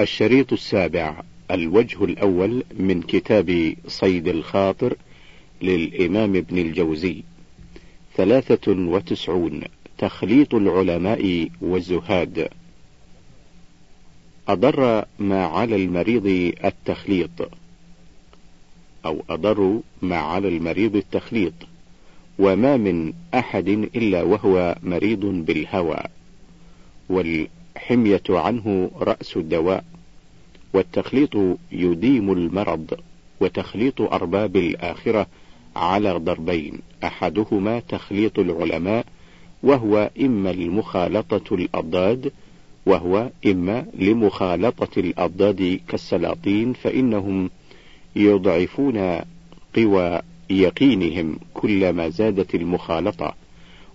الشريط السابع الوجه الأول من كتاب صيد الخاطر للإمام ابن الجوزي. ثلاثة وتسعون تخليط العلماء والزهاد. أضر ما على المريض التخليط أو أضر ما على المريض التخليط وما من أحد إلا وهو مريض بالهوى. والحمية عنه رأس الدواء والتخليط يديم المرض وتخليط أرباب الآخرة على ضربين أحدهما تخليط العلماء وهو إما المخالطة الأضداد وهو إما لمخالطة الأضداد كالسلاطين فإنهم يضعفون قوى يقينهم كلما زادت المخالطة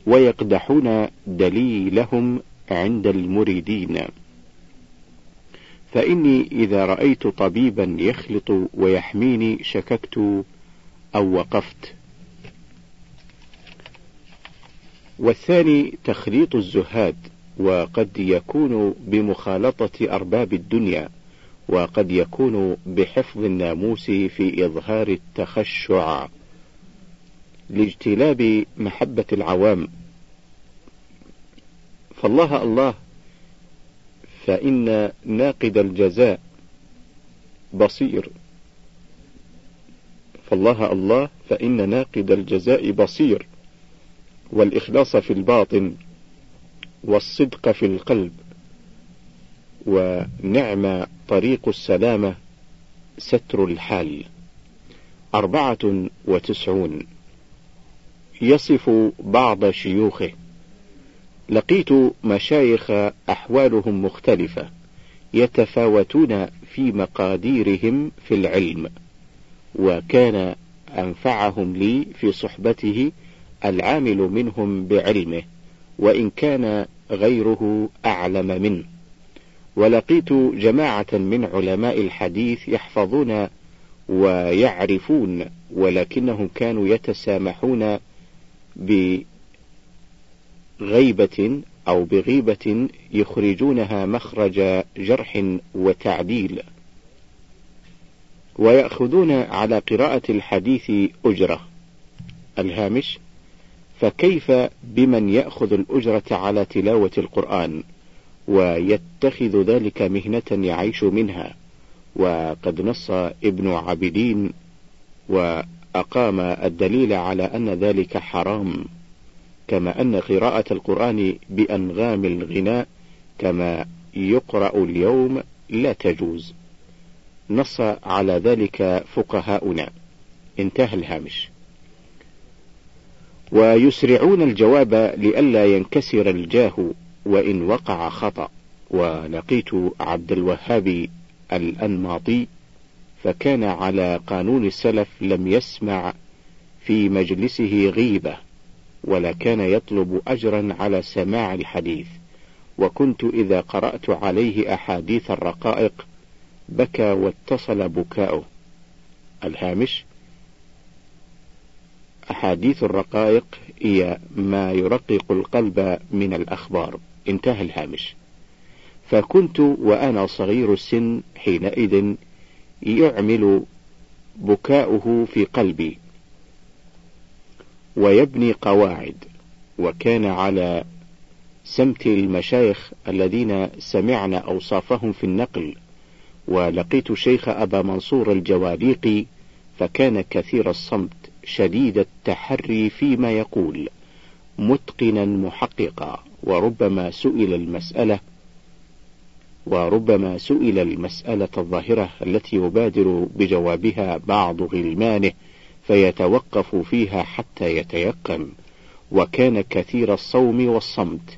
ويقدحون دليلهم عند المريدين. فإني إذا رأيت طبيبا يخلط ويحميني شككت أو وقفت. والثاني تخليط الزهاد وقد يكون بمخالطة أرباب الدنيا وقد يكون بحفظ الناموس في إظهار التخشع. لاجتلاب محبة العوام فالله الله فإن ناقد الجزاء بصير. فالله الله فإن ناقد الجزاء بصير. والإخلاص في الباطن والصدق في القلب ونعم طريق السلامة ستر الحال. أربعة وتسعون. يصف بعض شيوخه. لقيت مشايخ أحوالهم مختلفة يتفاوتون في مقاديرهم في العلم وكان أنفعهم لي في صحبته العامل منهم بعلمه وإن كان غيره أعلم منه. ولقيت جماعة من علماء الحديث يحفظون ويعرفون ولكنهم كانوا يتسامحون بغيبة أو بغيبة يخرجونها مخرج جرح وتعديل. ويأخذون على قراءة الحديث أجرة. الهامش فكيف بمن يأخذ الأجرة على تلاوة القرآن ويتخذ ذلك مهنة يعيش منها؟ وقد نص ابن عابدين وأقام الدليل على أن ذلك حرام. كما أن قراءة القرآن بأنغام الغناء كما يقرأ اليوم لا تجوز. نص على ذلك فقهاؤنا. انتهى الهامش. ويسرعون الجواب لئلا ينكسر الجاه وإن وقع خطأ. ولقيت عبد الوهاب الأنماطي فكان على قانون السلف لم يسمع في مجلسه غيبة. ولا كان يطلب أجرا على سماع الحديث. وكنت إذا قرأت عليه أحاديث الرقائق بكى واتصل بكاؤه. الهامش أحاديث الرقائق هي ما يرقق القلب من الأخبار. انتهى الهامش. فكنت وأنا صغير السن حينئذ يعمل بكاؤه في قلبي. ويبني قواعد وكان على سمت المشايخ الذين سمعنا أوصافهم في النقل. ولقيت شيخ أبا منصور الجواليقي فكان كثير الصمت شديد التحري فيما يقول متقنا محققا وربما سئل المسألة وربما سئل المسألة الظاهرة التي يبادر بجوابها بعض غلمانه. فيتوقف فيها حتى يتيقن وكان كثير الصوم والصمت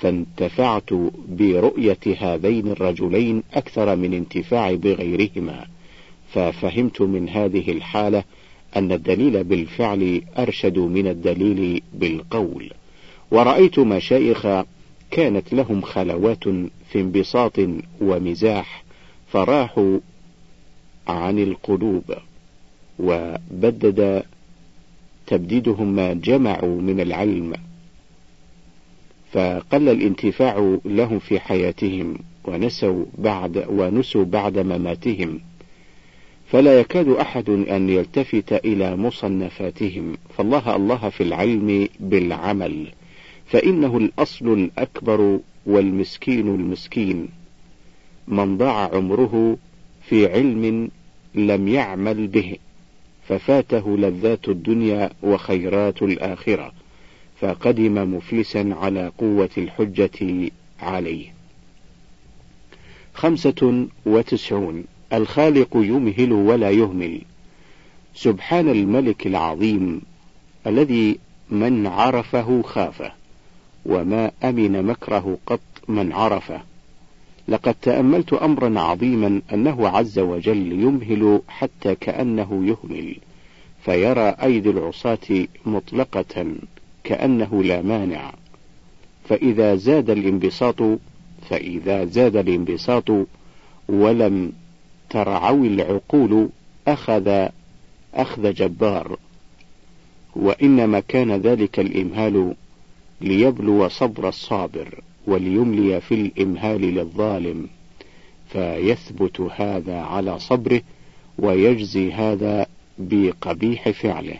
فانتفعت برؤية هذين الرجلين أكثر من انتفاع بغيرهما. ففهمت من هذه الحالة أن الدليل بالفعل أرشد من الدليل بالقول. ورأيت مشايخ كانت لهم خلوات في انبساط ومزاح فراحوا عن القلوب. وبدد تبديدهم ما جمعوا من العلم فقل الانتفاع لهم في حياتهم ونسوا بعد ونسوا بعد مماتهم فلا يكاد أحد أن يلتفت إلى مصنفاتهم. فالله الله في العلم بالعمل فإنه الأصل الأكبر والمسكين المسكين. من ضاع عمره في علم لم يعمل به. ففاته لذات الدنيا وخيرات الآخرة فقدم مفلسا على قوة الحجة عليه. خمسة وتسعون الخالق يمهل ولا يهمل. سبحان الملك العظيم الذي من عرفه خافه وما أمن مكره قط من عرفه. لقد تأملت أمرا عظيما أنه عز وجل يمهل حتى كأنه يهمل فيرى أيدي العصاة مطلقة كأنه لا مانع. فإذا زاد الانبساط فإذا زاد الانبساط ولم ترعوي العقول أخذ أخذ جبار. وإنما كان ذلك الإمهال ليبلو صبر الصابر. وليملي في الإمهال للظالم فيثبت هذا على صبره ويجزي هذا بقبيح فعله.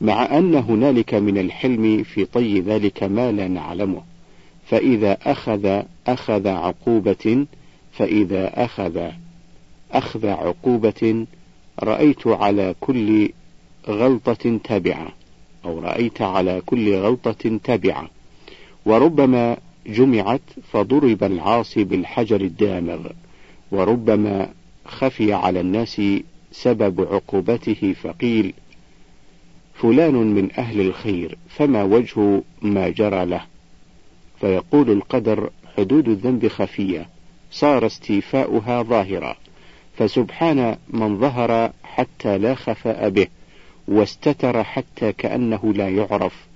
مع أن هنالك من الحلم في طي ذلك ما لا نعلمه فإذا أخذ أخذ عقوبة فإذا أخذ أخذ عقوبة رأيت على كل غلطة تابعة أو رأيت على كل غلطة تابعة. وربما جمعت فضرب العاصي بالحجر الدامغ وربما خفي على الناس سبب عقوبته فقيل فلان من أهل الخير فما وجه ما جرى له؟ فيقول القدر حدود الذنب خفية صار استيفاؤها ظاهرا فسبحان من ظهر حتى لا خفاء به واستتر حتى كأنه لا يعرف.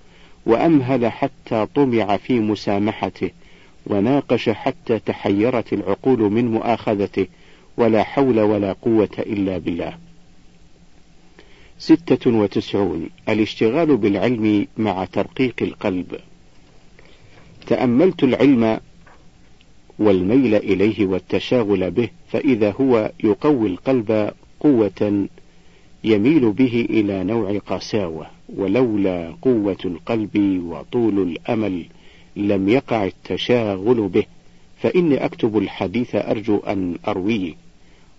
وأمهل حتى طمع في مسامحته وناقش حتى تحيرت العقول من مؤاخذته ولا حول ولا قوة إلا بالله. ستة وتسعون. الاشتغال بالعلم مع ترقيق القلب. تأملت العلم والميل إليه والتشاغل به فإذا هو يقوي القلب قوة يميل به إلى نوع قساوة ولولا قوة القلب وطول الأمل لم يقع التشاغل به فإني أكتب الحديث أرجو أن أرويه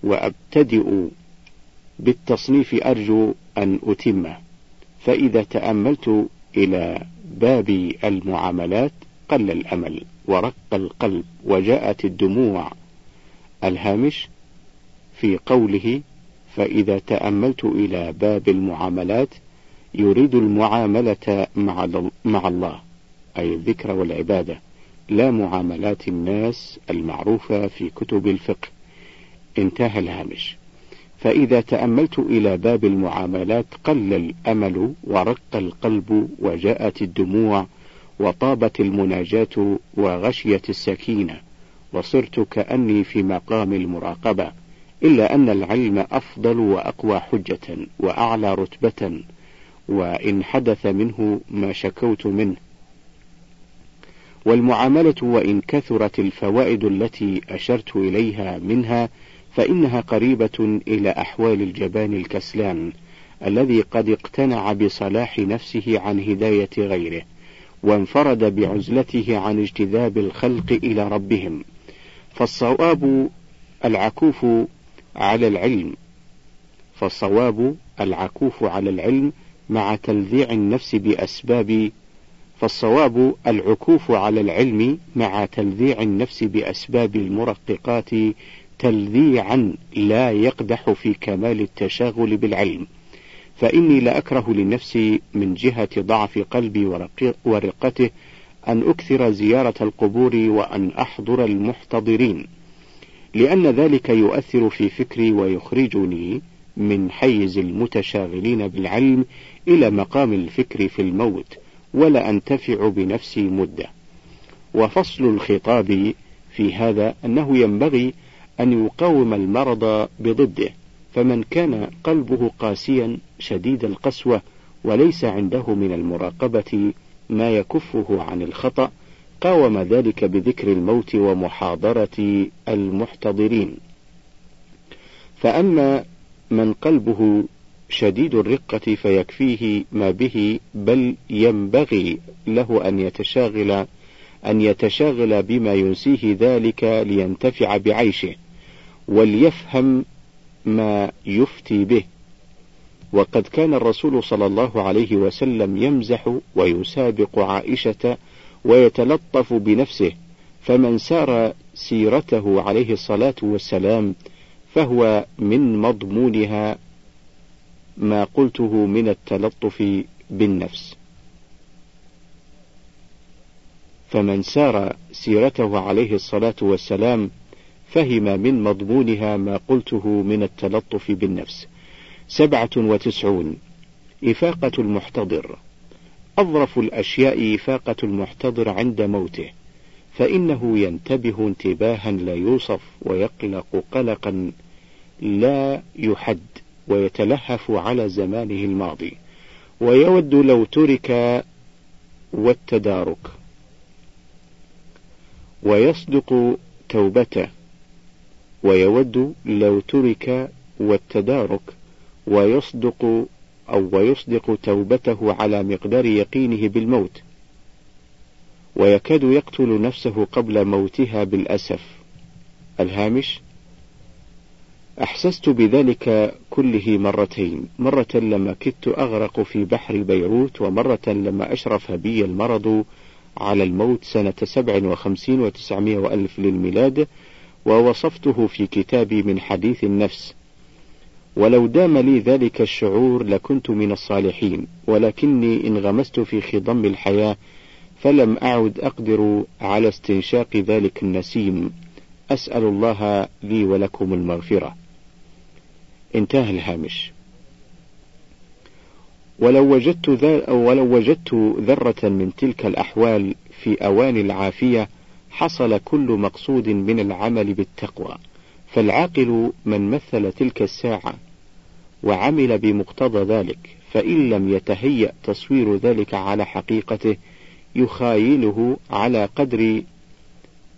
وأبتدئ بالتصنيف أرجو أن أتمه. فإذا تأملت إلى باب المعاملات قل الأمل ورق القلب وجاءت الدموع الهامش في قوله فإذا تأملت إلى باب المعاملات يريد المعاملة مع, مع الله أي الذكر والعبادة لا معاملات الناس المعروفة في كتب الفقه. انتهى الهامش. فإذا تأملت إلى باب المعاملات قل الأمل ورق القلب وجاءت الدموع وطابت المناجاة وغشيت السكينة وصرت كأني في مقام المراقبة إلا أن العلم أفضل وأقوى حجة وأعلى رتبة وإن حدث منه ما شكوت منه. والمعاملة وإن كثرت الفوائد التي أشرت إليها منها فإنها قريبة إلى أحوال الجبان الكسلان الذي قد اقتنع بصلاح نفسه عن هداية غيره وانفرد بعزلته عن اجتذاب الخلق إلى ربهم. فالصواب العكوف على العلم. فالصواب العكوف على العلم مع تلذيع النفس بأسباب فالصواب العكوف على العلم مع تلذيع النفس بأسباب المرققات تلذيعا لا يقدح في كمال التشاغل بالعلم. فإني لأكره لنفسي من جهة ضعف قلبي ورقته أن أكثر زيارة القبور وأن أحضر المحتضرين لأن ذلك يؤثر في فكري ويخرجني من حيز المتشاغلين بالعلم إلى مقام الفكر في الموت ولا أنتفع بنفسي مدة. وفصل الخطاب في هذا أنه ينبغي أن يقاوم المرض بضده فمن كان قلبه قاسيا شديد القسوة وليس عنده من المراقبة ما يكفه عن الخطأ وقاوم ذلك بذكر الموت ومحاضرة المحتضرين. فأما من قلبه شديد الرقة فيكفيه ما به بل ينبغي له أن يتشاغل أن يتشاغل بما ينسيه ذلك لينتفع بعيشه وليفهم ما يفتي به. وقد كان الرسول صلى الله عليه وسلم يمزح ويسابق عائشة ويتلطف بنفسه فمن سار سيرته عليه الصلاة والسلام فهو من مضمونها ما قلته من التلطف بالنفس. فمن سار سيرته عليه الصلاة والسلام فهم من مضمونها ما قلته من التلطف بالنفس. سبعة وتسعون. إفاقة المحتضر. أظرف الأشياء إفاقة المحتضر عند موته فإنه ينتبه انتباها لا يوصف ويقلق قلقا لا يحد. ويتلهف على زمانه الماضي. ويود لو ترك والتدارك. ويصدق توبته. ويود لو ترك والتدارك. ويصدق أو ويصدق توبته على مقدار يقينه بالموت. ويكاد يقتل نفسه قبل موتها بالأسف. الهامش أحسست بذلك كله مرتين. مرة لما كدت أغرق في بحر بيروت ومرة لما أشرف بي المرض على الموت سنة سبع وخمسين وتسعمائة وألف للميلاد ووصفته في كتابي من حديث النفس. ولو دام لي ذلك الشعور لكنت من الصالحين ولكني انغمست في خضم الحياة فلم أعد أقدر على استنشاق ذلك النسيم. أسأل الله لي ولكم المغفرة. انتهى الهامش. ولو وجدت ولو وجدت ذرة من تلك الأحوال في أوان العافية حصل كل مقصود من العمل بالتقوى. فالعاقل من مثل تلك الساعة وعمل بمقتضى ذلك فإن لم يتهيأ تصوير ذلك على حقيقته يخايله على قدر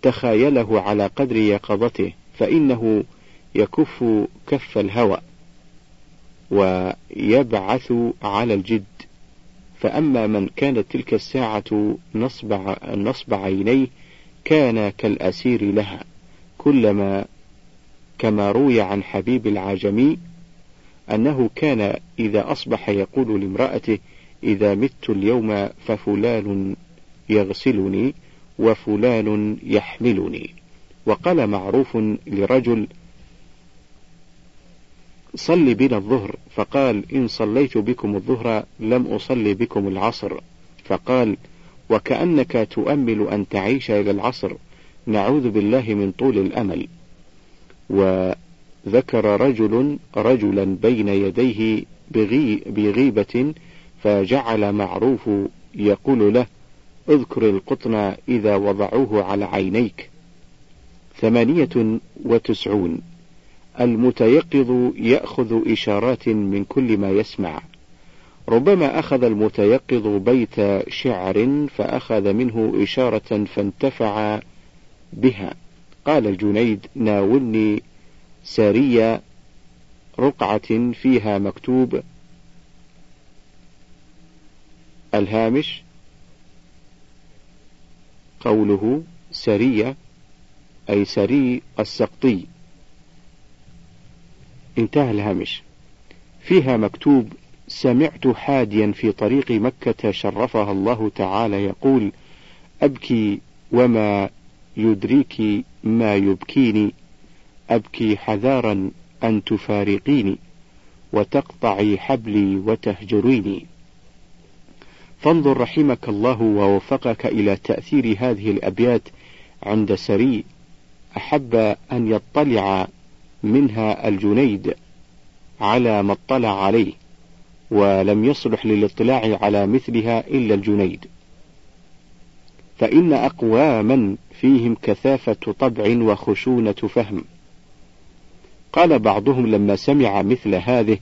تخايله على قدر يقظته فإنه يكف كف الهوى ويبعث على الجد. فأما من كانت تلك الساعة نصب, نصب عينيه كان كالأسير لها. كلما كما روي عن حبيب العجمي أنه كان إذا أصبح يقول لامرأته إذا مت اليوم ففلان يغسلني وفلان يحملني. وقال معروف لرجل صل بنا الظهر. فقال إن صليت بكم الظهر لم أصلي بكم العصر. فقال وكأنك تؤمل أن تعيش إلى العصر. نعوذ بالله من طول الأمل. وذكر رجل رجلا بين يديه بغي بغيبة فجعل معروف يقول له اذكر القطن إذا وضعوه على عينيك. ثمانية وتسعون. المتيقظ يأخذ إشارات من كل ما يسمع. ربما أخذ المتيقظ بيت شعر فأخذ منه إشارة فانتفع بها. قال الجنيد ناولني سارية رقعة فيها مكتوب الهامش. قوله سرية أي سري السقطي. انتهى الهامش. فيها مكتوب سمعت حاديا في طريق مكة شرفها الله تعالى يقول أبكي وما يدريك ما يبكيني أبكي حذارا أن تفارقيني وتقطعي حبلي وتهجريني. فانظر رحمك الله ووفقك إلى تأثير هذه الأبيات عند سري. أحب أن يطلع منها الجنيد على ما اطلع عليه ولم يصلح للاطلاع على مثلها إلا الجنيد. فإن أقواما فيهم كثافة طبع وخشونة فهم. قال بعضهم لما سمع مثل هذه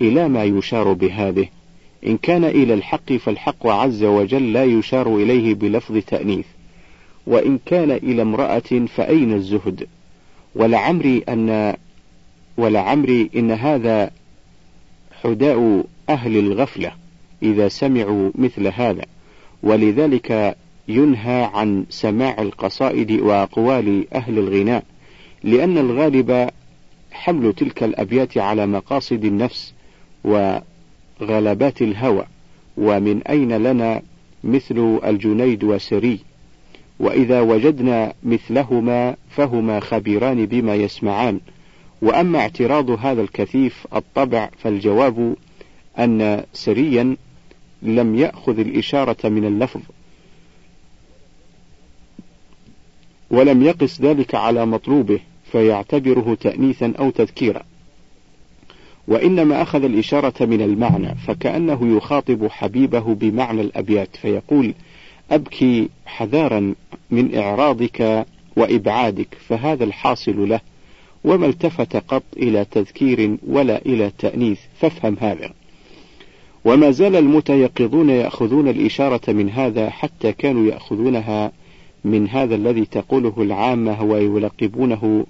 إلى ما يشار بهذه إن كان إلى الحق فالحق عز وجل لا يشار إليه بلفظ تأنيث وإن كان إلى امرأة فأين الزهد؟ ولعمري أن ولعمري إن هذا حداء أهل الغفلة إذا سمعوا مثل هذا. ولذلك ينهى عن سماع القصائد وأقوال أهل الغناء لأن الغالب حمل تلك الأبيات على مقاصد النفس وغلبات الهوى ومن أين لنا مثل الجنيد وسري؟ وإذا وجدنا مثلهما فهما خبيران بما يسمعان. وأما اعتراض هذا الكثيف الطبع فالجواب أن سريا لم يأخذ الإشارة من اللفظ ولم يقس ذلك على مطلوبه فيعتبره تأنيثا أو تذكيرا. وإنما أخذ الإشارة من المعنى فكأنه يخاطب حبيبه بمعنى الأبيات فيقول أبكي حذارا من إعراضك وإبعادك فهذا الحاصل له وما التفت قط إلى تذكير ولا إلى تأنيث فافهم هذا. وما زال المتيقظون يأخذون الإشارة من هذا حتى كانوا يأخذونها من هذا الذي تقوله العامة ويلقبونه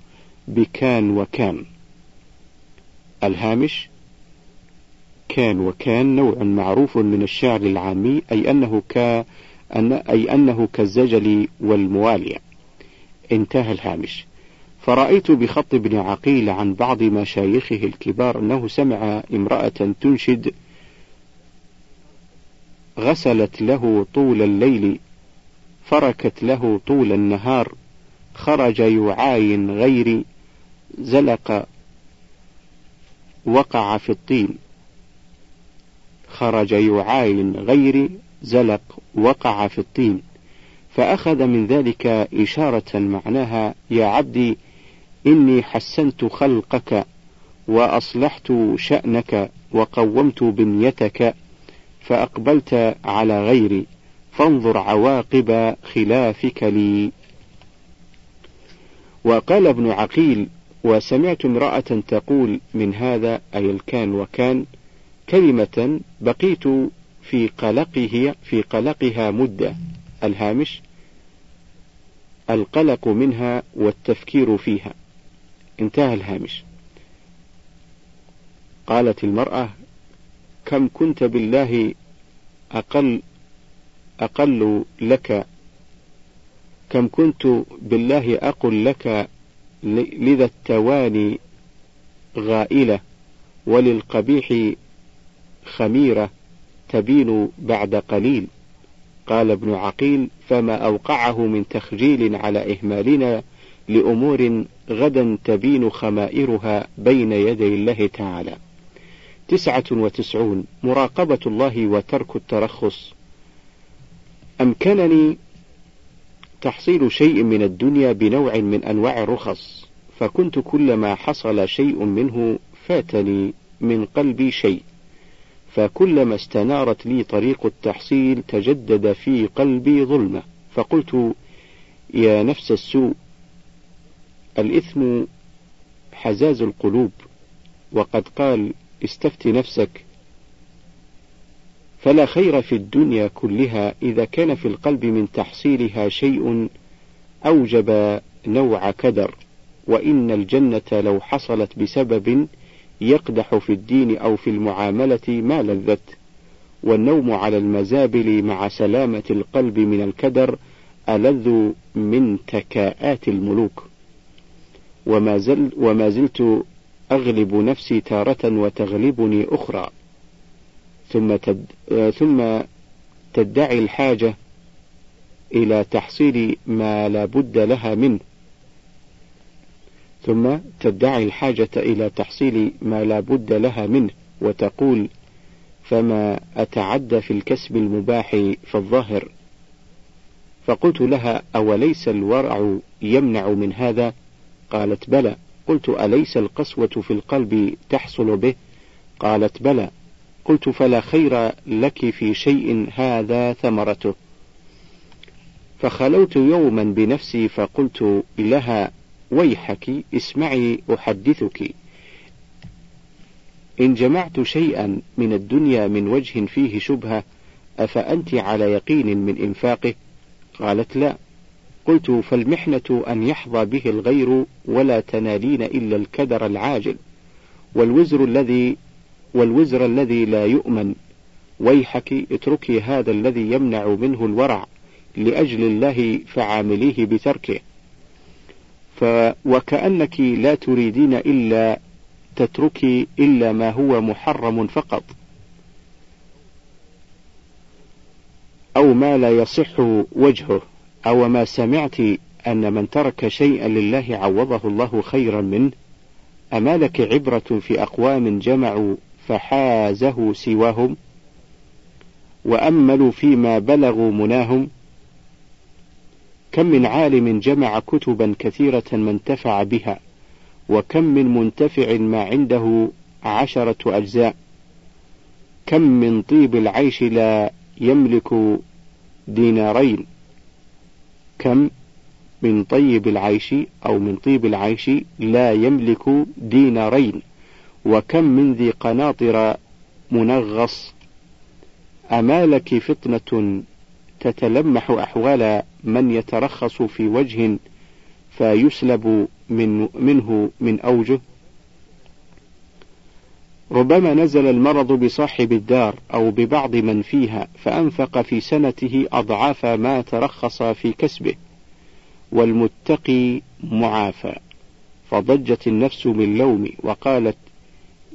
بكان وكان. الهامش كان وكان نوع معروف من الشعر العامي أي أنه ك أن أي أنه كالزجل والموالية. انتهى الهامش. فرأيت بخط ابن عقيل عن بعض مشايخه الكبار أنه سمع امرأة تنشد غسلت له طول الليل فركت له طول النهار خرج يعاين غيري زلق وقع في الطين خرج يعاين غيري زلق وقع في الطين فأخذ من ذلك إشارة معناها يا عبدي إني حسنت خلقك وأصلحت شأنك وقومت بنيتك فأقبلت على غيري فانظر عواقب خلافك لي. وقال ابن عقيل وسمعت امرأة تقول من هذا أي الكان وكان كلمة بقيت في قلقه في قلقها مدة. الهامش القلق منها والتفكير فيها. انتهى الهامش. قالت المرأة كم كنت بالله أقل أقل لك كم كنت بالله أقل لك لذا التواني غائلة وللقبيح خميرة تبين بعد قليل. قال ابن عقيل فما أوقعه من تخجيل على إهمالنا لأمور غدا تبين خمائرها بين يدي الله تعالى. تسعة وتسعون مراقبة الله وترك الترخص. أمكنني تحصيل شيء من الدنيا بنوع من أنواع الرخص فكنت كلما حصل شيء منه فاتني من قلبي شيء. فكلما استنارت لي طريق التحصيل تجدد في قلبي ظلمة. فقلت يا نفس السوء الإثم حزاز القلوب. وقد قال استفت نفسك. فلا خير في الدنيا كلها إذا كان في القلب من تحصيلها شيء أوجب نوع كدر. وإن الجنة لو حصلت بسبب يقدح في الدين أو في المعاملة ما لذت والنوم على المزابل مع سلامة القلب من الكدر ألذ من تكاءات الملوك. وما, زل وما زلت أغلب نفسي تارة وتغلبني أخرى. ثم تد ثم تدعي الحاجة إلى تحصيل ما لا بد لها منه. ثم تدعي الحاجة إلى تحصيل ما لا بد لها منه وتقول فما أتعدى في الكسب المباح في الظاهر؟ فقلت لها أوليس الورع يمنع من هذا؟ قالت بلى. قلت أليس القسوة في القلب تحصل به؟ قالت بلى. قلت فلا خير لك في شيء هذا ثمرته. فخلوت يوما بنفسي فقلت لها ويحك اسمعي أحدثك. إن جمعت شيئا من الدنيا من وجه فيه شبهة أفأنت على يقين من إنفاقه؟ قالت لا. قلت فالمحنة أن يحظى به الغير ولا تنالين إلا الكدر العاجل. والوزر الذي والوزر الذي لا يؤمن. ويحك اتركي هذا الذي يمنع منه الورع لأجل الله فعامليه بتركه. وكأنك لا تريدين إلا تتركي إلا ما هو محرم فقط. أو ما لا يصح وجهه أو ما سمعت أن من ترك شيئا لله عوضه الله خيرا منه أما لك عبرة في أقوام جمعوا فحازه سواهم وأملوا فيما بلغوا مناهم كم من عالم جمع كتبا كثيرة ما انتفع بها وكم من منتفع ما عنده عشرة أجزاء. كم من طيب العيش لا يملك دينارين. كم من طيب العيش أو من طيب العيش لا يملك دينارين. وكم من ذي قناطر منغص. أمالك فطنة تتلمح أحوال من يترخص في وجه فيسلب من منه من أوجه. ربما نزل المرض بصاحب الدار أو ببعض من فيها فأنفق في سنته أضعاف ما ترخص في كسبه والمتقي معافى. فضجت النفس من لومي وقالت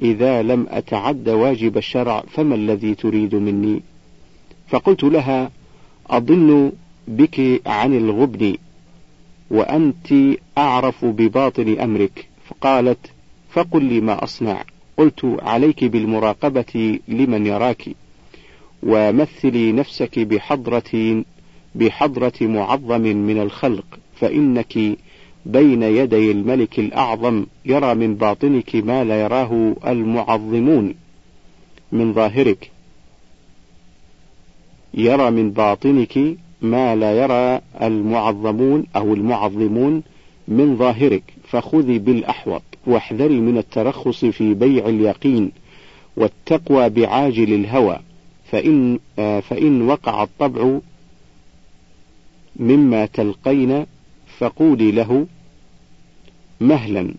إذا لم أتعد واجب الشرع فما الذي تريد مني؟ فقلت لها أضن بك عن الغبن وأنت أعرف بباطن أمرك. فقالت فقل لي ما أصنع. قلت عليك بالمراقبة لمن يراك ومثلي نفسك بحضرة بحضرة معظم من الخلق فإنك بين يدي الملك الأعظم يرى من باطنك ما لا يراه المعظمون من ظاهرك. يرى من باطنك ما لا يرى المعظمون أو المعظمون من ظاهرك فخذي بالأحوط واحذري من الترخص في بيع اليقين والتقوى بعاجل الهوى فإن, فإن وقع الطبع مما تلقين فقولي له مهلا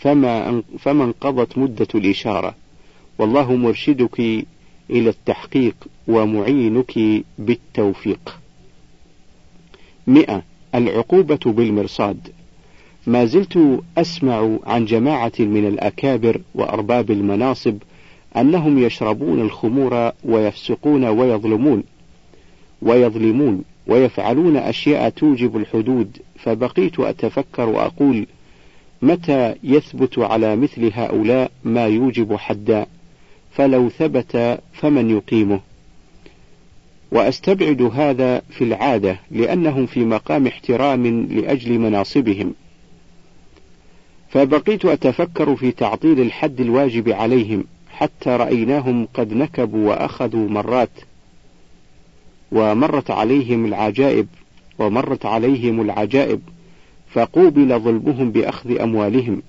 فما فما انقضت مدة الإشارة. والله مرشدك إلى التحقيق ومعينك بالتوفيق. مئة. العقوبة بالمرصاد. ما زلت أسمع عن جماعة من الأكابر وأرباب المناصب أنهم يشربون الخمور ويفسقون ويظلمون ويظلمون ويفعلون أشياء توجب الحدود فبقيت أتفكر وأقول متى يثبت على مثل هؤلاء ما يوجب حدا؟ فلو ثبت فمن يقيمه. وأستبعد هذا في العادة لأنهم في مقام احترام لأجل مناصبهم. فبقيت أتفكر في تعطيل الحد الواجب عليهم حتى رأيناهم قد نكبوا وأخذوا مرات ومرت عليهم العجائب ومرت عليهم العجائب فقوبل ظلمهم بأخذ أموالهم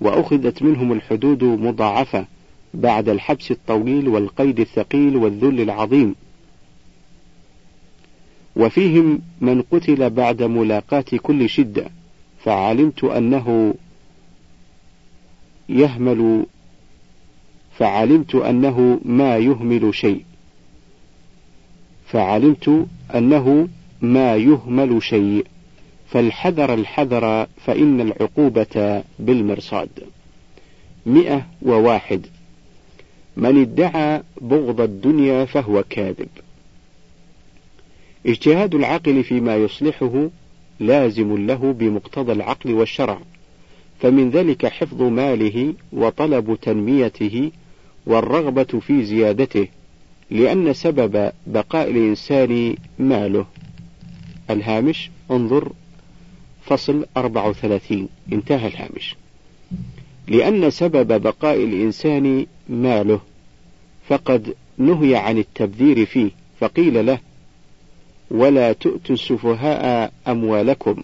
وأخذت منهم الحدود مضاعفة. بعد الحبس الطويل والقيد الثقيل والذل العظيم. وفيهم من قتل بعد ملاقاة كل شدة فعلمت أنه يهمل فعلمت أنه ما يهمل شيء. فعلمت أنه ما يهمل شيء. فالحذر الحذر فإن العقوبة بالمرصاد. مئة وواحد. من ادعى بغض الدنيا فهو كاذب. اجتهاد العقل فيما يصلحه لازم له بمقتضى العقل والشرع فمن ذلك حفظ ماله وطلب تنميته والرغبة في زيادته لأن سبب بقاء الإنسان ماله. الهامش انظر فصل 34 انتهى الهامش. لأن سبب بقاء الإنسان ماله فقد نهي عن التبذير فيه فقيل له ولا تؤتوا السفهاء أموالكم.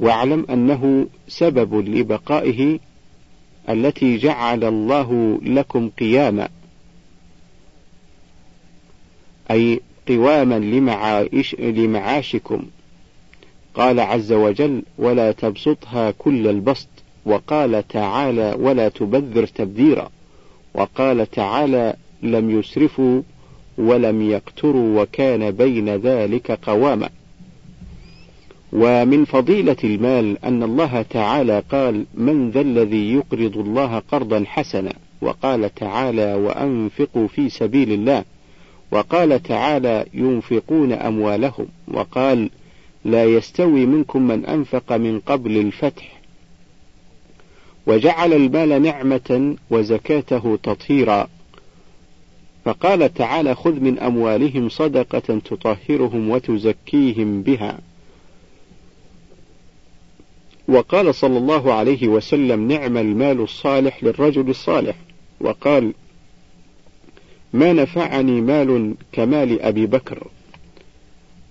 واعلم أنه سبب لبقائه التي جعل الله لكم قياما أي قواما لمعاش لمعاشكم. قال عز وجل ولا تبسطها كل البسط. وقال تعالى ولا تبذر تبذيرا وقال تعالى لم يسرفوا ولم يقتروا وكان بين ذلك قواما. ومن فضيلة المال أن الله تعالى قال من ذا الذي يقرض الله قرضا حسنا وقال تعالى وأنفقوا في سبيل الله وقال تعالى ينفقون أموالهم وقال لا يستوي منكم من أنفق من قبل الفتح وجعل المال نعمة وزكاته تطهيرا. فقال تعالى خذ من أموالهم صدقة تطهرهم وتزكيهم بها. وقال صلى الله عليه وسلم نعم المال الصالح للرجل الصالح. وقال ما نفعني مال كمال أبي بكر.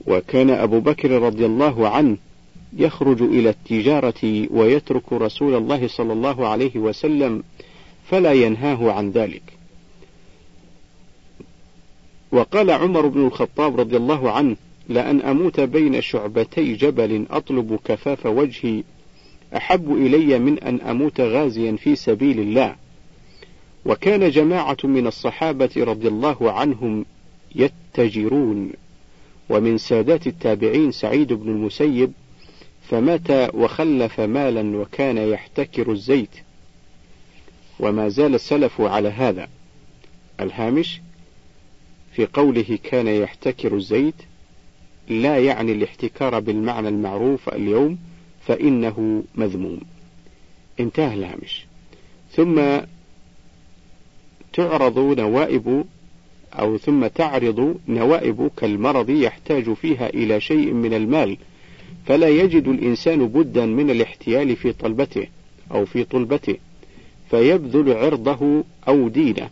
وكان أبو بكر رضي الله عنه يخرج إلى التجارة ويترك رسول الله صلى الله عليه وسلم فلا ينهاه عن ذلك. وقال عمر بن الخطاب رضي الله عنه لأن أموت بين شعبتي جبل أطلب كفاف وجهي أحب إلي من أن أموت غازيا في سبيل الله. وكان جماعة من الصحابة رضي الله عنهم يتجرون ومن سادات التابعين سعيد بن المسيب فمات وخلف مالا وكان يحتكر الزيت. وما زال السلف على هذا. الهامش في قوله كان يحتكر الزيت لا يعني الاحتكار بالمعنى المعروف اليوم فإنه مذموم. انتهى الهامش. ثم تعرض نوائب أو ثم تعرض نوائب كالمرض يحتاج فيها إلى شيء من المال فلا يجد الإنسان بدا من الاحتيال في طلبته أو في طلبته فيبذل عرضه أو دينه.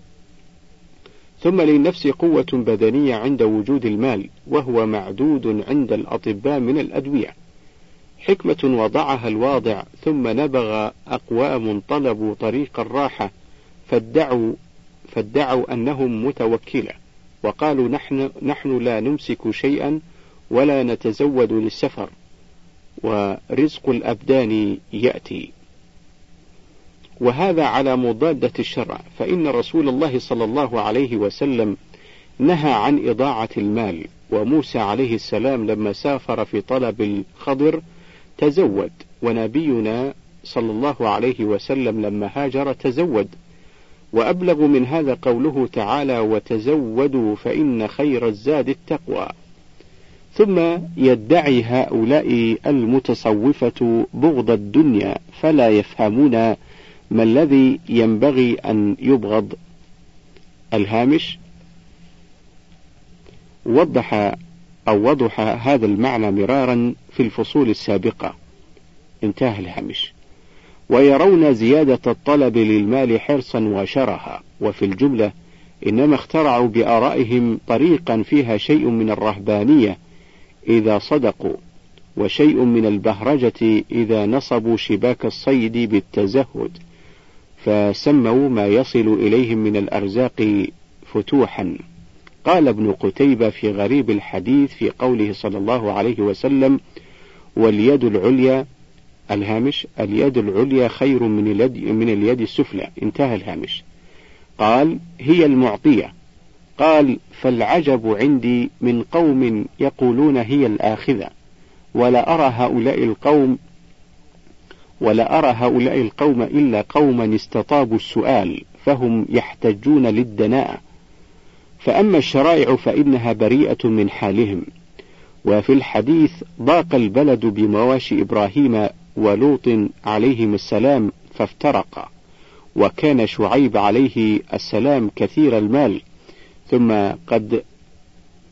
ثم للنفس قوة بدنية عند وجود المال وهو معدود عند الأطباء من الأدوية. حكمة وضعها الواضع ثم نبغ أقوام طلبوا طريق الراحة فادعوا فادعوا أنهم متوكلة وقالوا نحن, نحن لا نمسك شيئا ولا نتزود للسفر. ورزق الأبدان يأتي. وهذا على مضادة الشرع فإن رسول الله صلى الله عليه وسلم نهى عن إضاعة المال وموسى عليه السلام لما سافر في طلب الخضر تزود. ونبينا صلى الله عليه وسلم لما هاجر تزود. وأبلغ من هذا قوله تعالى وتزودوا فإن خير الزاد التقوى ثم يدعي هؤلاء المتصوفة بغض الدنيا فلا يفهمون ما الذي ينبغي أن يبغض. الهامش وضح أو وضح هذا المعنى مرارا في الفصول السابقة. انتهى الهامش. ويرون زيادة الطلب للمال حرصا وشرها. وفي الجملة إنما اخترعوا بآرائهم طريقا فيها شيء من الرهبانية إذا صدقوا وشيء من البهرجة إذا نصبوا شباك الصيد بالتزهد فسموا ما يصل إليهم من الأرزاق فتوحا. قال ابن قتيبة في غريب الحديث في قوله صلى الله عليه وسلم واليد العليا الهامش اليد العليا خير من اليد, من اليد السفلى. انتهى الهامش. قال هي المعطية. قال فالعجب عندي من قوم يقولون هي الآخذة ولا أرى هؤلاء القوم ولا أرى هؤلاء القوم إلا قوما استطابوا السؤال فهم يحتجون للدناءة فأما الشرائع فإنها بريئة من حالهم. وفي الحديث ضاق البلد بمواشي إبراهيم ولوط عليهم السلام فافترقا وكان شعيب عليه السلام كثير المال. ثم قد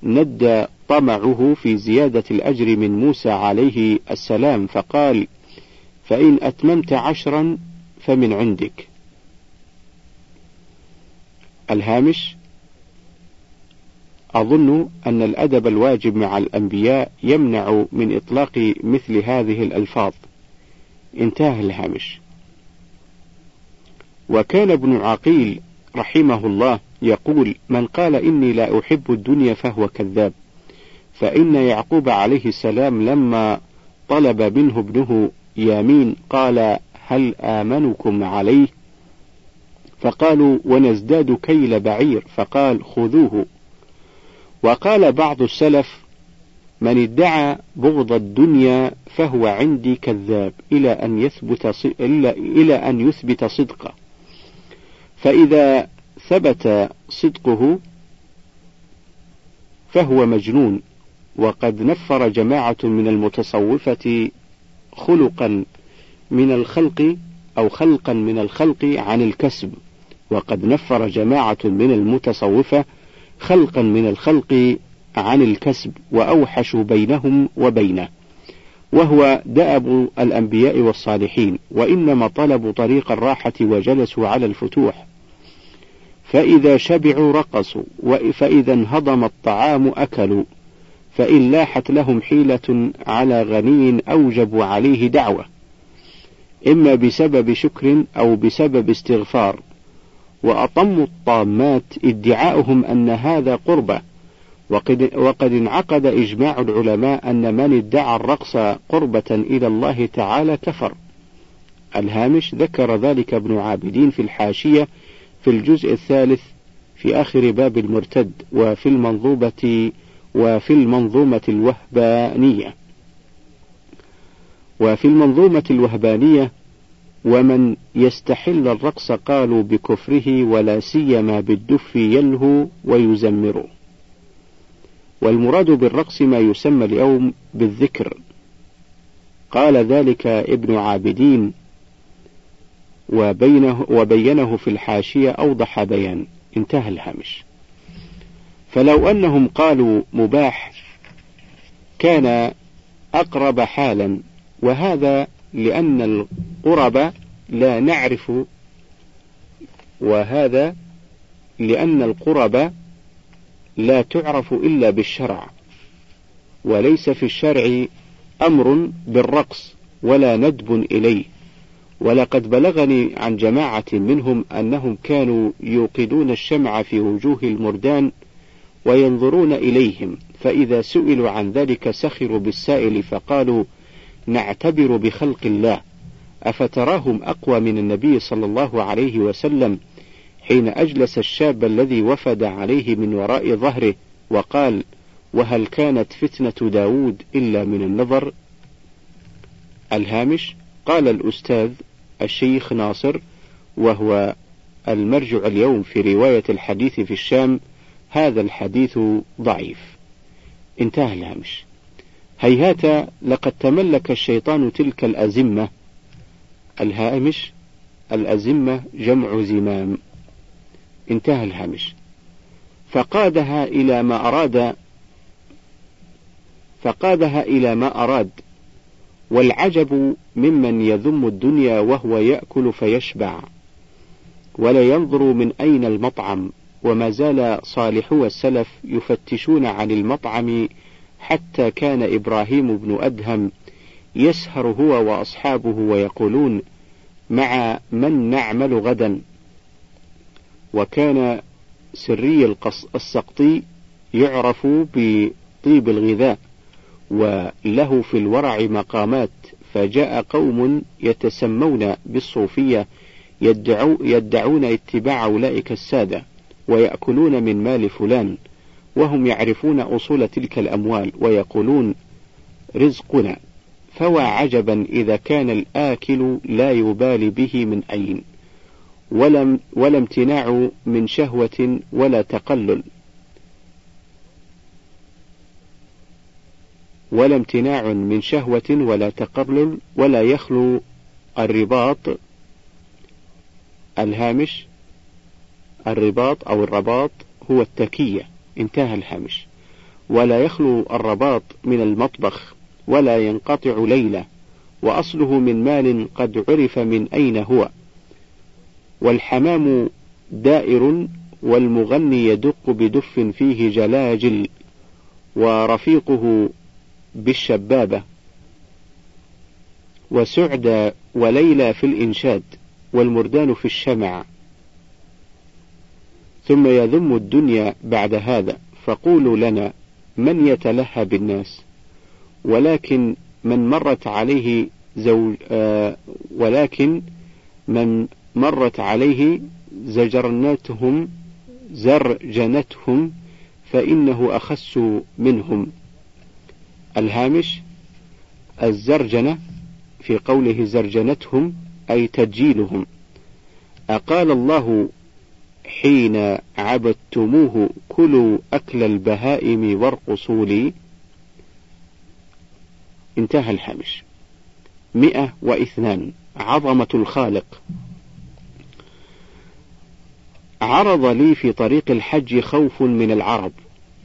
ند طمعه في زيادة الأجر من موسى عليه السلام فقال فإن أتممت عشرا فمن عندك. الهامش أظن أن الأدب الواجب مع الأنبياء يمنع من إطلاق مثل هذه الألفاظ. انتهى الهامش. وكان ابن عقيل رحمه الله يقول من قال إني لا أحب الدنيا فهو كذاب فإن يعقوب عليه السلام لما طلب منه ابنه يامين قال هل آمنكم عليه؟ فقالوا ونزداد كيل بعير. فقال خذوه. وقال بعض السلف من ادعى بغض الدنيا فهو عندي كذاب إلى أن يثبت إلى أن يثبت صدقه فإذا ثبت صدقه فهو مجنون وقد نفر جماعة من المتصوفة خلقا من الخلق أو خلقا من الخلق عن الكسب وقد نفر جماعة من المتصوفة خلقا من الخلق عن الكسب وأوحشوا بينهم وبينه. وهو دأب الأنبياء والصالحين وإنما طلبوا طريق الراحة وجلسوا على الفتوح. فإذا شبعوا رقصوا فإذا انهضم الطعام أكلوا فإن لاحت لهم حيلة على غني أوجبوا عليه دعوة. إما بسبب شكر أو بسبب استغفار. وأطموا الطامات ادعاؤهم أن هذا قربة. وقد, وقد انعقد إجماع العلماء أن من ادعى الرقص قربة إلى الله تعالى كفر. الهامش ذكر ذلك ابن عابدين في الحاشية في الجزء الثالث في آخر باب المرتد وفي المنظومة وفي المنظومة الوهبانية. وفي المنظومة الوهبانية ومن يستحل الرقص قالوا بكفره ولا سيما بالدف يلهو ويزمر. والمراد بالرقص ما يسمى اليوم بالذكر. قال ذلك ابن عابدين وبينه, وبينه في الحاشية أوضح بيان. انتهى الهامش. فلو أنهم قالوا مباح كان أقرب حالا وهذا لأن القرب لا نعرف وهذا لأن القرب لا تعرف إلا بالشرع وليس في الشرع أمر بالرقص ولا ندب إليه. ولقد بلغني عن جماعة منهم أنهم كانوا يوقدون الشمع في وجوه المردان وينظرون إليهم فإذا سئلوا عن ذلك سخروا بالسائل فقالوا نعتبر بخلق الله أفتراهم أقوى من النبي صلى الله عليه وسلم حين أجلس الشاب الذي وفد عليه من وراء ظهره وقال وهل كانت فتنة داود إلا من النظر؟ الهامش؟ قال الأستاذ الشيخ ناصر وهو المرجع اليوم في رواية الحديث في الشام هذا الحديث ضعيف. انتهى الهامش. هيهات لقد تملك الشيطان تلك الأزمة. الهامش الأزمة جمع زمام. انتهى الهامش. فقادها إلى ما أراد فقادها إلى ما أراد والعجب ممن يذم الدنيا وهو يأكل فيشبع ولا ينظر من أين المطعم وما زال صالحو السلف يفتشون عن المطعم حتى كان إبراهيم بن أدهم يسهر هو وأصحابه ويقولون مع من نعمل غدا؟ وكان سري السقطي يعرف بطيب الغذاء. وله في الورع مقامات فجاء قوم يتسمون بالصوفية يدعو يدعون اتباع أولئك السادة ويأكلون من مال فلان وهم يعرفون أصول تلك الأموال ويقولون رزقنا. فوى عجبا إذا كان الآكل لا يبالي به من أين ولم ولا امتناع من شهوة ولا تقلل. ولا امتناع من شهوة ولا تقلل ولا يخلو الرباط الهامش الرباط أو الرباط هو التكية انتهى الهامش. ولا يخلو الرباط من المطبخ ولا ينقطع ليلة وأصله من مال قد عرف من أين هو. والحمام دائر والمغني يدق بدف فيه جلاجل ورفيقه بالشبابة. وسعد وليلى في الإنشاد والمردان في الشمع. ثم يذم الدنيا بعد هذا فقولوا لنا من يتلهى بالناس؟ ولكن من مرت عليه زوج آه ولكن من مرت عليه زجرنتهم زرجنتهم فإنه أخس منهم. الهامش الزرجنة في قوله زرجنتهم أي تجيلهم. أقال الله حين عبدتموه كلوا أكل البهائم وارقصوا لي. انتهى الهامش. مئة واثنان. عظمة الخالق. عرض لي في طريق الحج خوف من العرب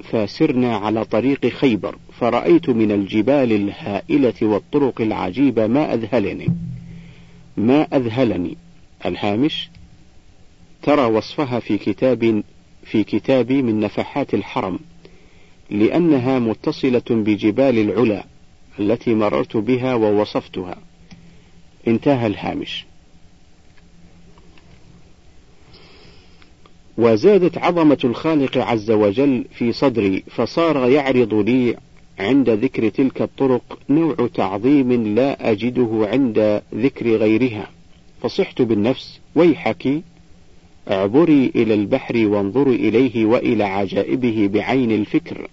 فسرنا على طريق خيبر. فرأيت من الجبال الهائلة والطرق العجيبة ما أذهلني. ما أذهلني. الهامش ترى وصفها في كتاب في كتابي من نفحات الحرم لأنها متصلة بجبال العلا التي مررت بها ووصفتها. انتهى الهامش. وزادت عظمة الخالق عز وجل في صدري فصار يعرض لي عند ذكر تلك الطرق نوع تعظيم لا أجده عند ذكر غيرها. فصحت بالنفس ويحك اعبري إلى البحر وانظري إليه وإلى عجائبه بعين الفكر.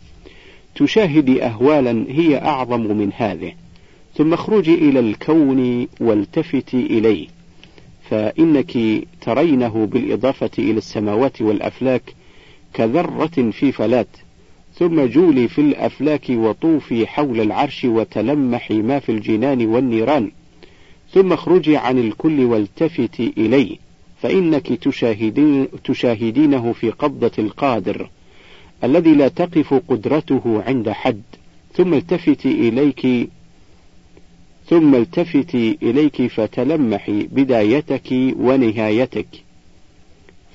تشاهدي أهوالا هي أعظم من هذه. ثم اخرجي إلى الكون والتفتي إليه. فإنك ترينه بالإضافة إلى السماوات والأفلاك كذرة في فلات. ثم جولي في الأفلاك وطوفي حول العرش وتلمحي ما في الجنان والنيران. ثم اخرجي عن الكل والتفتي إليه فإنك تشاهدين تشاهدينه في قبضة القادر الذي لا تقف قدرته عند حد. ثم التفتي إليك ثم التفتي إليك فتلمحي بدايتك ونهايتك.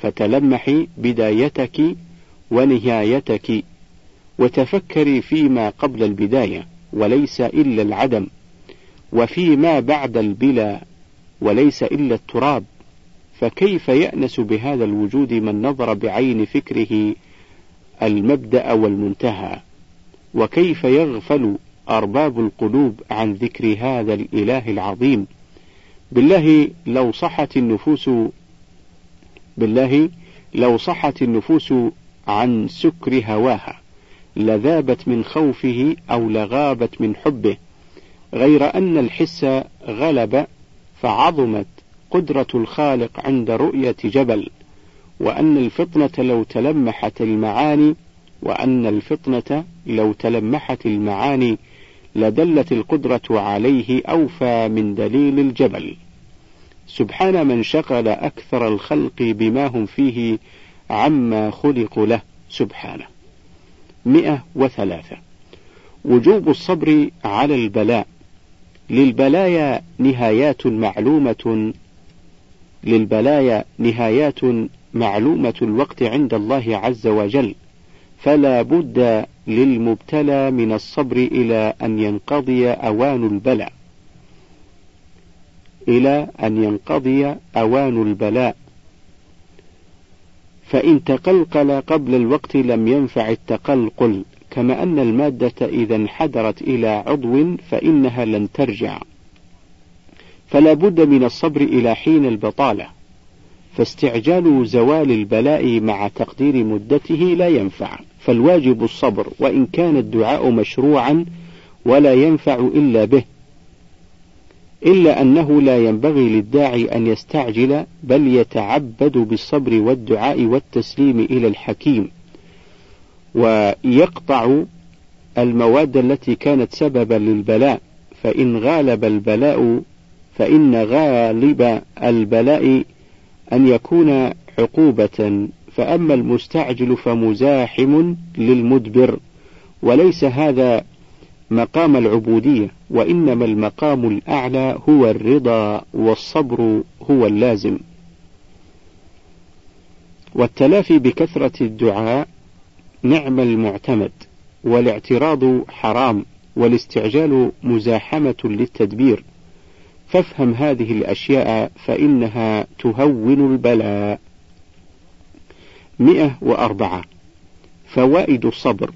فتلمحي بدايتك ونهايتك. وتفكري فيما قبل البداية وليس إلا العدم وفيما بعد البلا وليس إلا التراب. فكيف يأنس بهذا الوجود من نظر بعين فكره المبدأ والمنتهى؟ وكيف يغفل أرباب القلوب عن ذكر هذا الإله العظيم؟ بالله لو صحت النفوس بالله لو صحت النفوس عن سكر هواها. لذابت من خوفه أو لغابت من حبه غير أن الحس غلب فعظمت قدرة الخالق عند رؤية جبل وأن الفطنة لو تلمحت المعاني وأن الفطنة لو تلمحت المعاني لدلت القدرة عليه أوفى من دليل الجبل. سبحان من شغل أكثر الخلق بما هم فيه عما خلقوا له سبحانه. مئة وثلاثة. وجوب الصبر على البلاء. للبلايا نهايات معلومة للبلايا نهايات معلومة الوقت عند الله عز وجل. فلا بد للمبتلى من الصبر إلى أن ينقضي أوان البلاء. إلى أن ينقضي أوان البلاء. فإن تقلقل قبل الوقت لم ينفع التقلقل كما أن المادة إذا انحدرت إلى عضو فإنها لن ترجع. فلا بد من الصبر إلى حين البطالة. فاستعجال زوال البلاء مع تقدير مدته لا ينفع. فالواجب الصبر وإن كان الدعاء مشروعا ولا ينفع إلا به. إلا أنه لا ينبغي للداعي أن يستعجل بل يتعبد بالصبر والدعاء والتسليم إلى الحكيم. ويقطع المواد التي كانت سببا للبلاء فإن غالب البلاء فإن غالب البلاء أن يكون عقوبة. فأما المستعجل فمزاحم للمدبر وليس هذا مقام العبودية وإنما المقام الأعلى هو الرضا والصبر هو اللازم. والتلافي بكثرة الدعاء نعم المعتمد والاعتراض حرام والاستعجال مزاحمة للتدبير. فافهم هذه الأشياء فإنها تهون البلاء. مئة وأربعة. فوائد الصبر.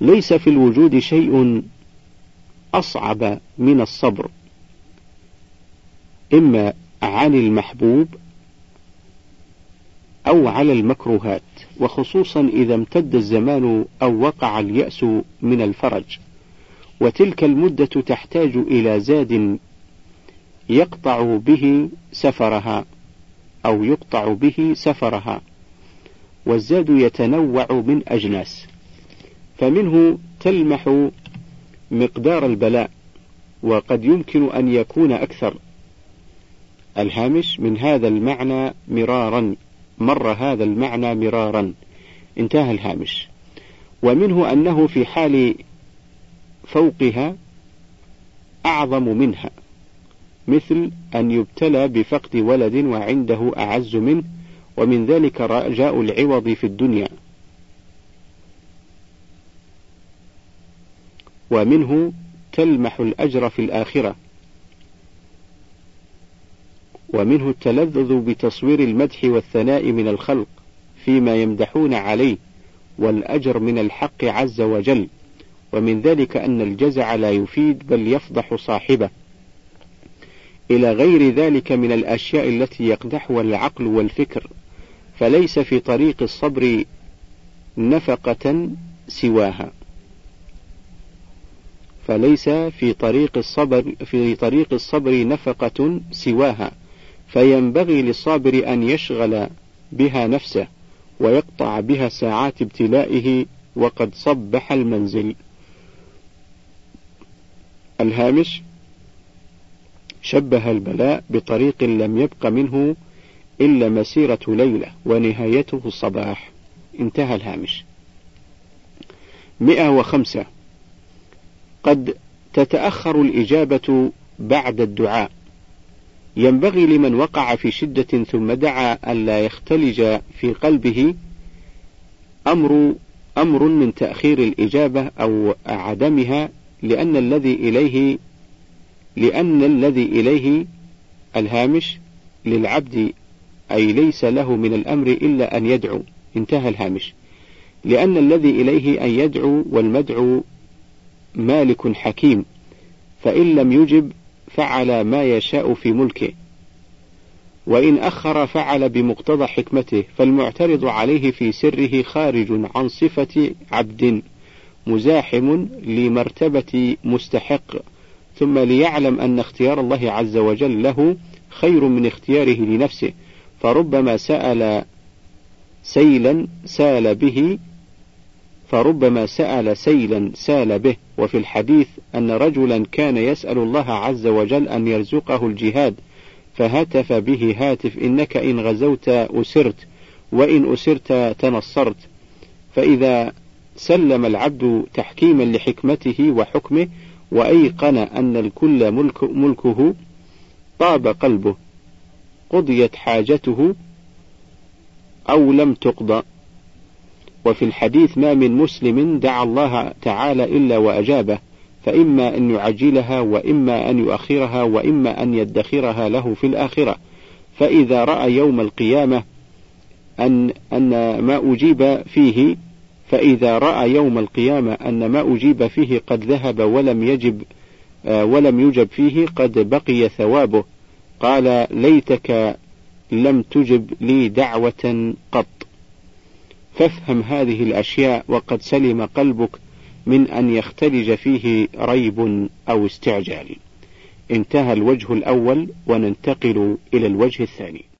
ليس في الوجود شيء أصعب من الصبر. إما عن المحبوب أو على المكروهات وخصوصا إذا امتد الزمان أو وقع اليأس من الفرج. وتلك المدة تحتاج إلى زاد يقطع به سفرها أو يقطع به سفرها والزاد يتنوع من أجناس. فمنه تلمح مقدار البلاء وقد يمكن أن يكون أكثر. الهامش من هذا المعنى مرارا. مر هذا المعنى مرارا. انتهى الهامش. ومنه أنه في حال فوقها أعظم منها مثل أن يبتلى بفقد ولد وعنده أعز منه ومن ذلك رجاء العوض في الدنيا. ومنه تلمح الأجر في الآخرة. ومنه التلذذ بتصوير المدح والثناء من الخلق فيما يمدحون عليه والأجر من الحق عز وجل. ومن ذلك أن الجزع لا يفيد بل يفضح صاحبه. إلى غير ذلك من الأشياء التي يقدحها العقل والفكر فليس في طريق الصبر نفقة سواها. فليس في طريق الصبر في طريق الصبر نفقة سواها فينبغي للصابر أن يشغل بها نفسه ويقطع بها ساعات ابتلائه وقد صبح المنزل. الهامش شبه البلاء بطريق لم يبق منه إلا مسيرة ليلة ونهايته الصباح. انتهى الهامش. مئة وخمسة قد تتأخر الإجابة بعد الدعاء. ينبغي لمن وقع في شدة ثم دعا ألا يختلج في قلبه أمر أمر من تأخير الإجابة أو عدمها لأن الذي إليه لأن الذي إليه الهامش للعبد أي ليس له من الأمر إلا أن يدعو. انتهى الهامش. لأن الذي إليه أن يدعو والمدعو مالك حكيم فإن لم يجب فعل ما يشاء في ملكه. وإن أخر فعل بمقتضى حكمته فالمعترض عليه في سره خارج عن صفة عبد مزاحم لمرتبة مستحق ثم ليعلم أن اختيار الله عز وجل له خير من اختياره لنفسه فربما سأل سيلا سال به فربما سأل سيلا سال به. وفي الحديث أن رجلا كان يسأل الله عز وجل أن يرزقه الجهاد فهتف به هاتف إنك إن غزوت أسرت وإن أسرت تنصرت. فإذا سلم العبد تحكيما لحكمته وحكمه وأيقن أن الكل ملك ملكه طاب قلبه. قضيت حاجته أو لم تقضى. وفي الحديث ما من مسلم دعا الله تعالى إلا وأجابه فإما أن يعجلها وإما أن يؤخرها وإما أن يدخرها له في الآخرة. فإذا رأى يوم القيامة أن أن ما أجيب فيه فإذا رأى يوم القيامة أن ما أجيب فيه قد ذهب ولم يجب آه، ولم يجب فيه قد بقي ثوابه. قال ليتك لم تجب لي دعوة قط. فافهم هذه الأشياء وقد سلم قلبك من أن يختلج فيه ريب أو استعجال. انتهى الوجه الأول وننتقل إلى الوجه الثاني.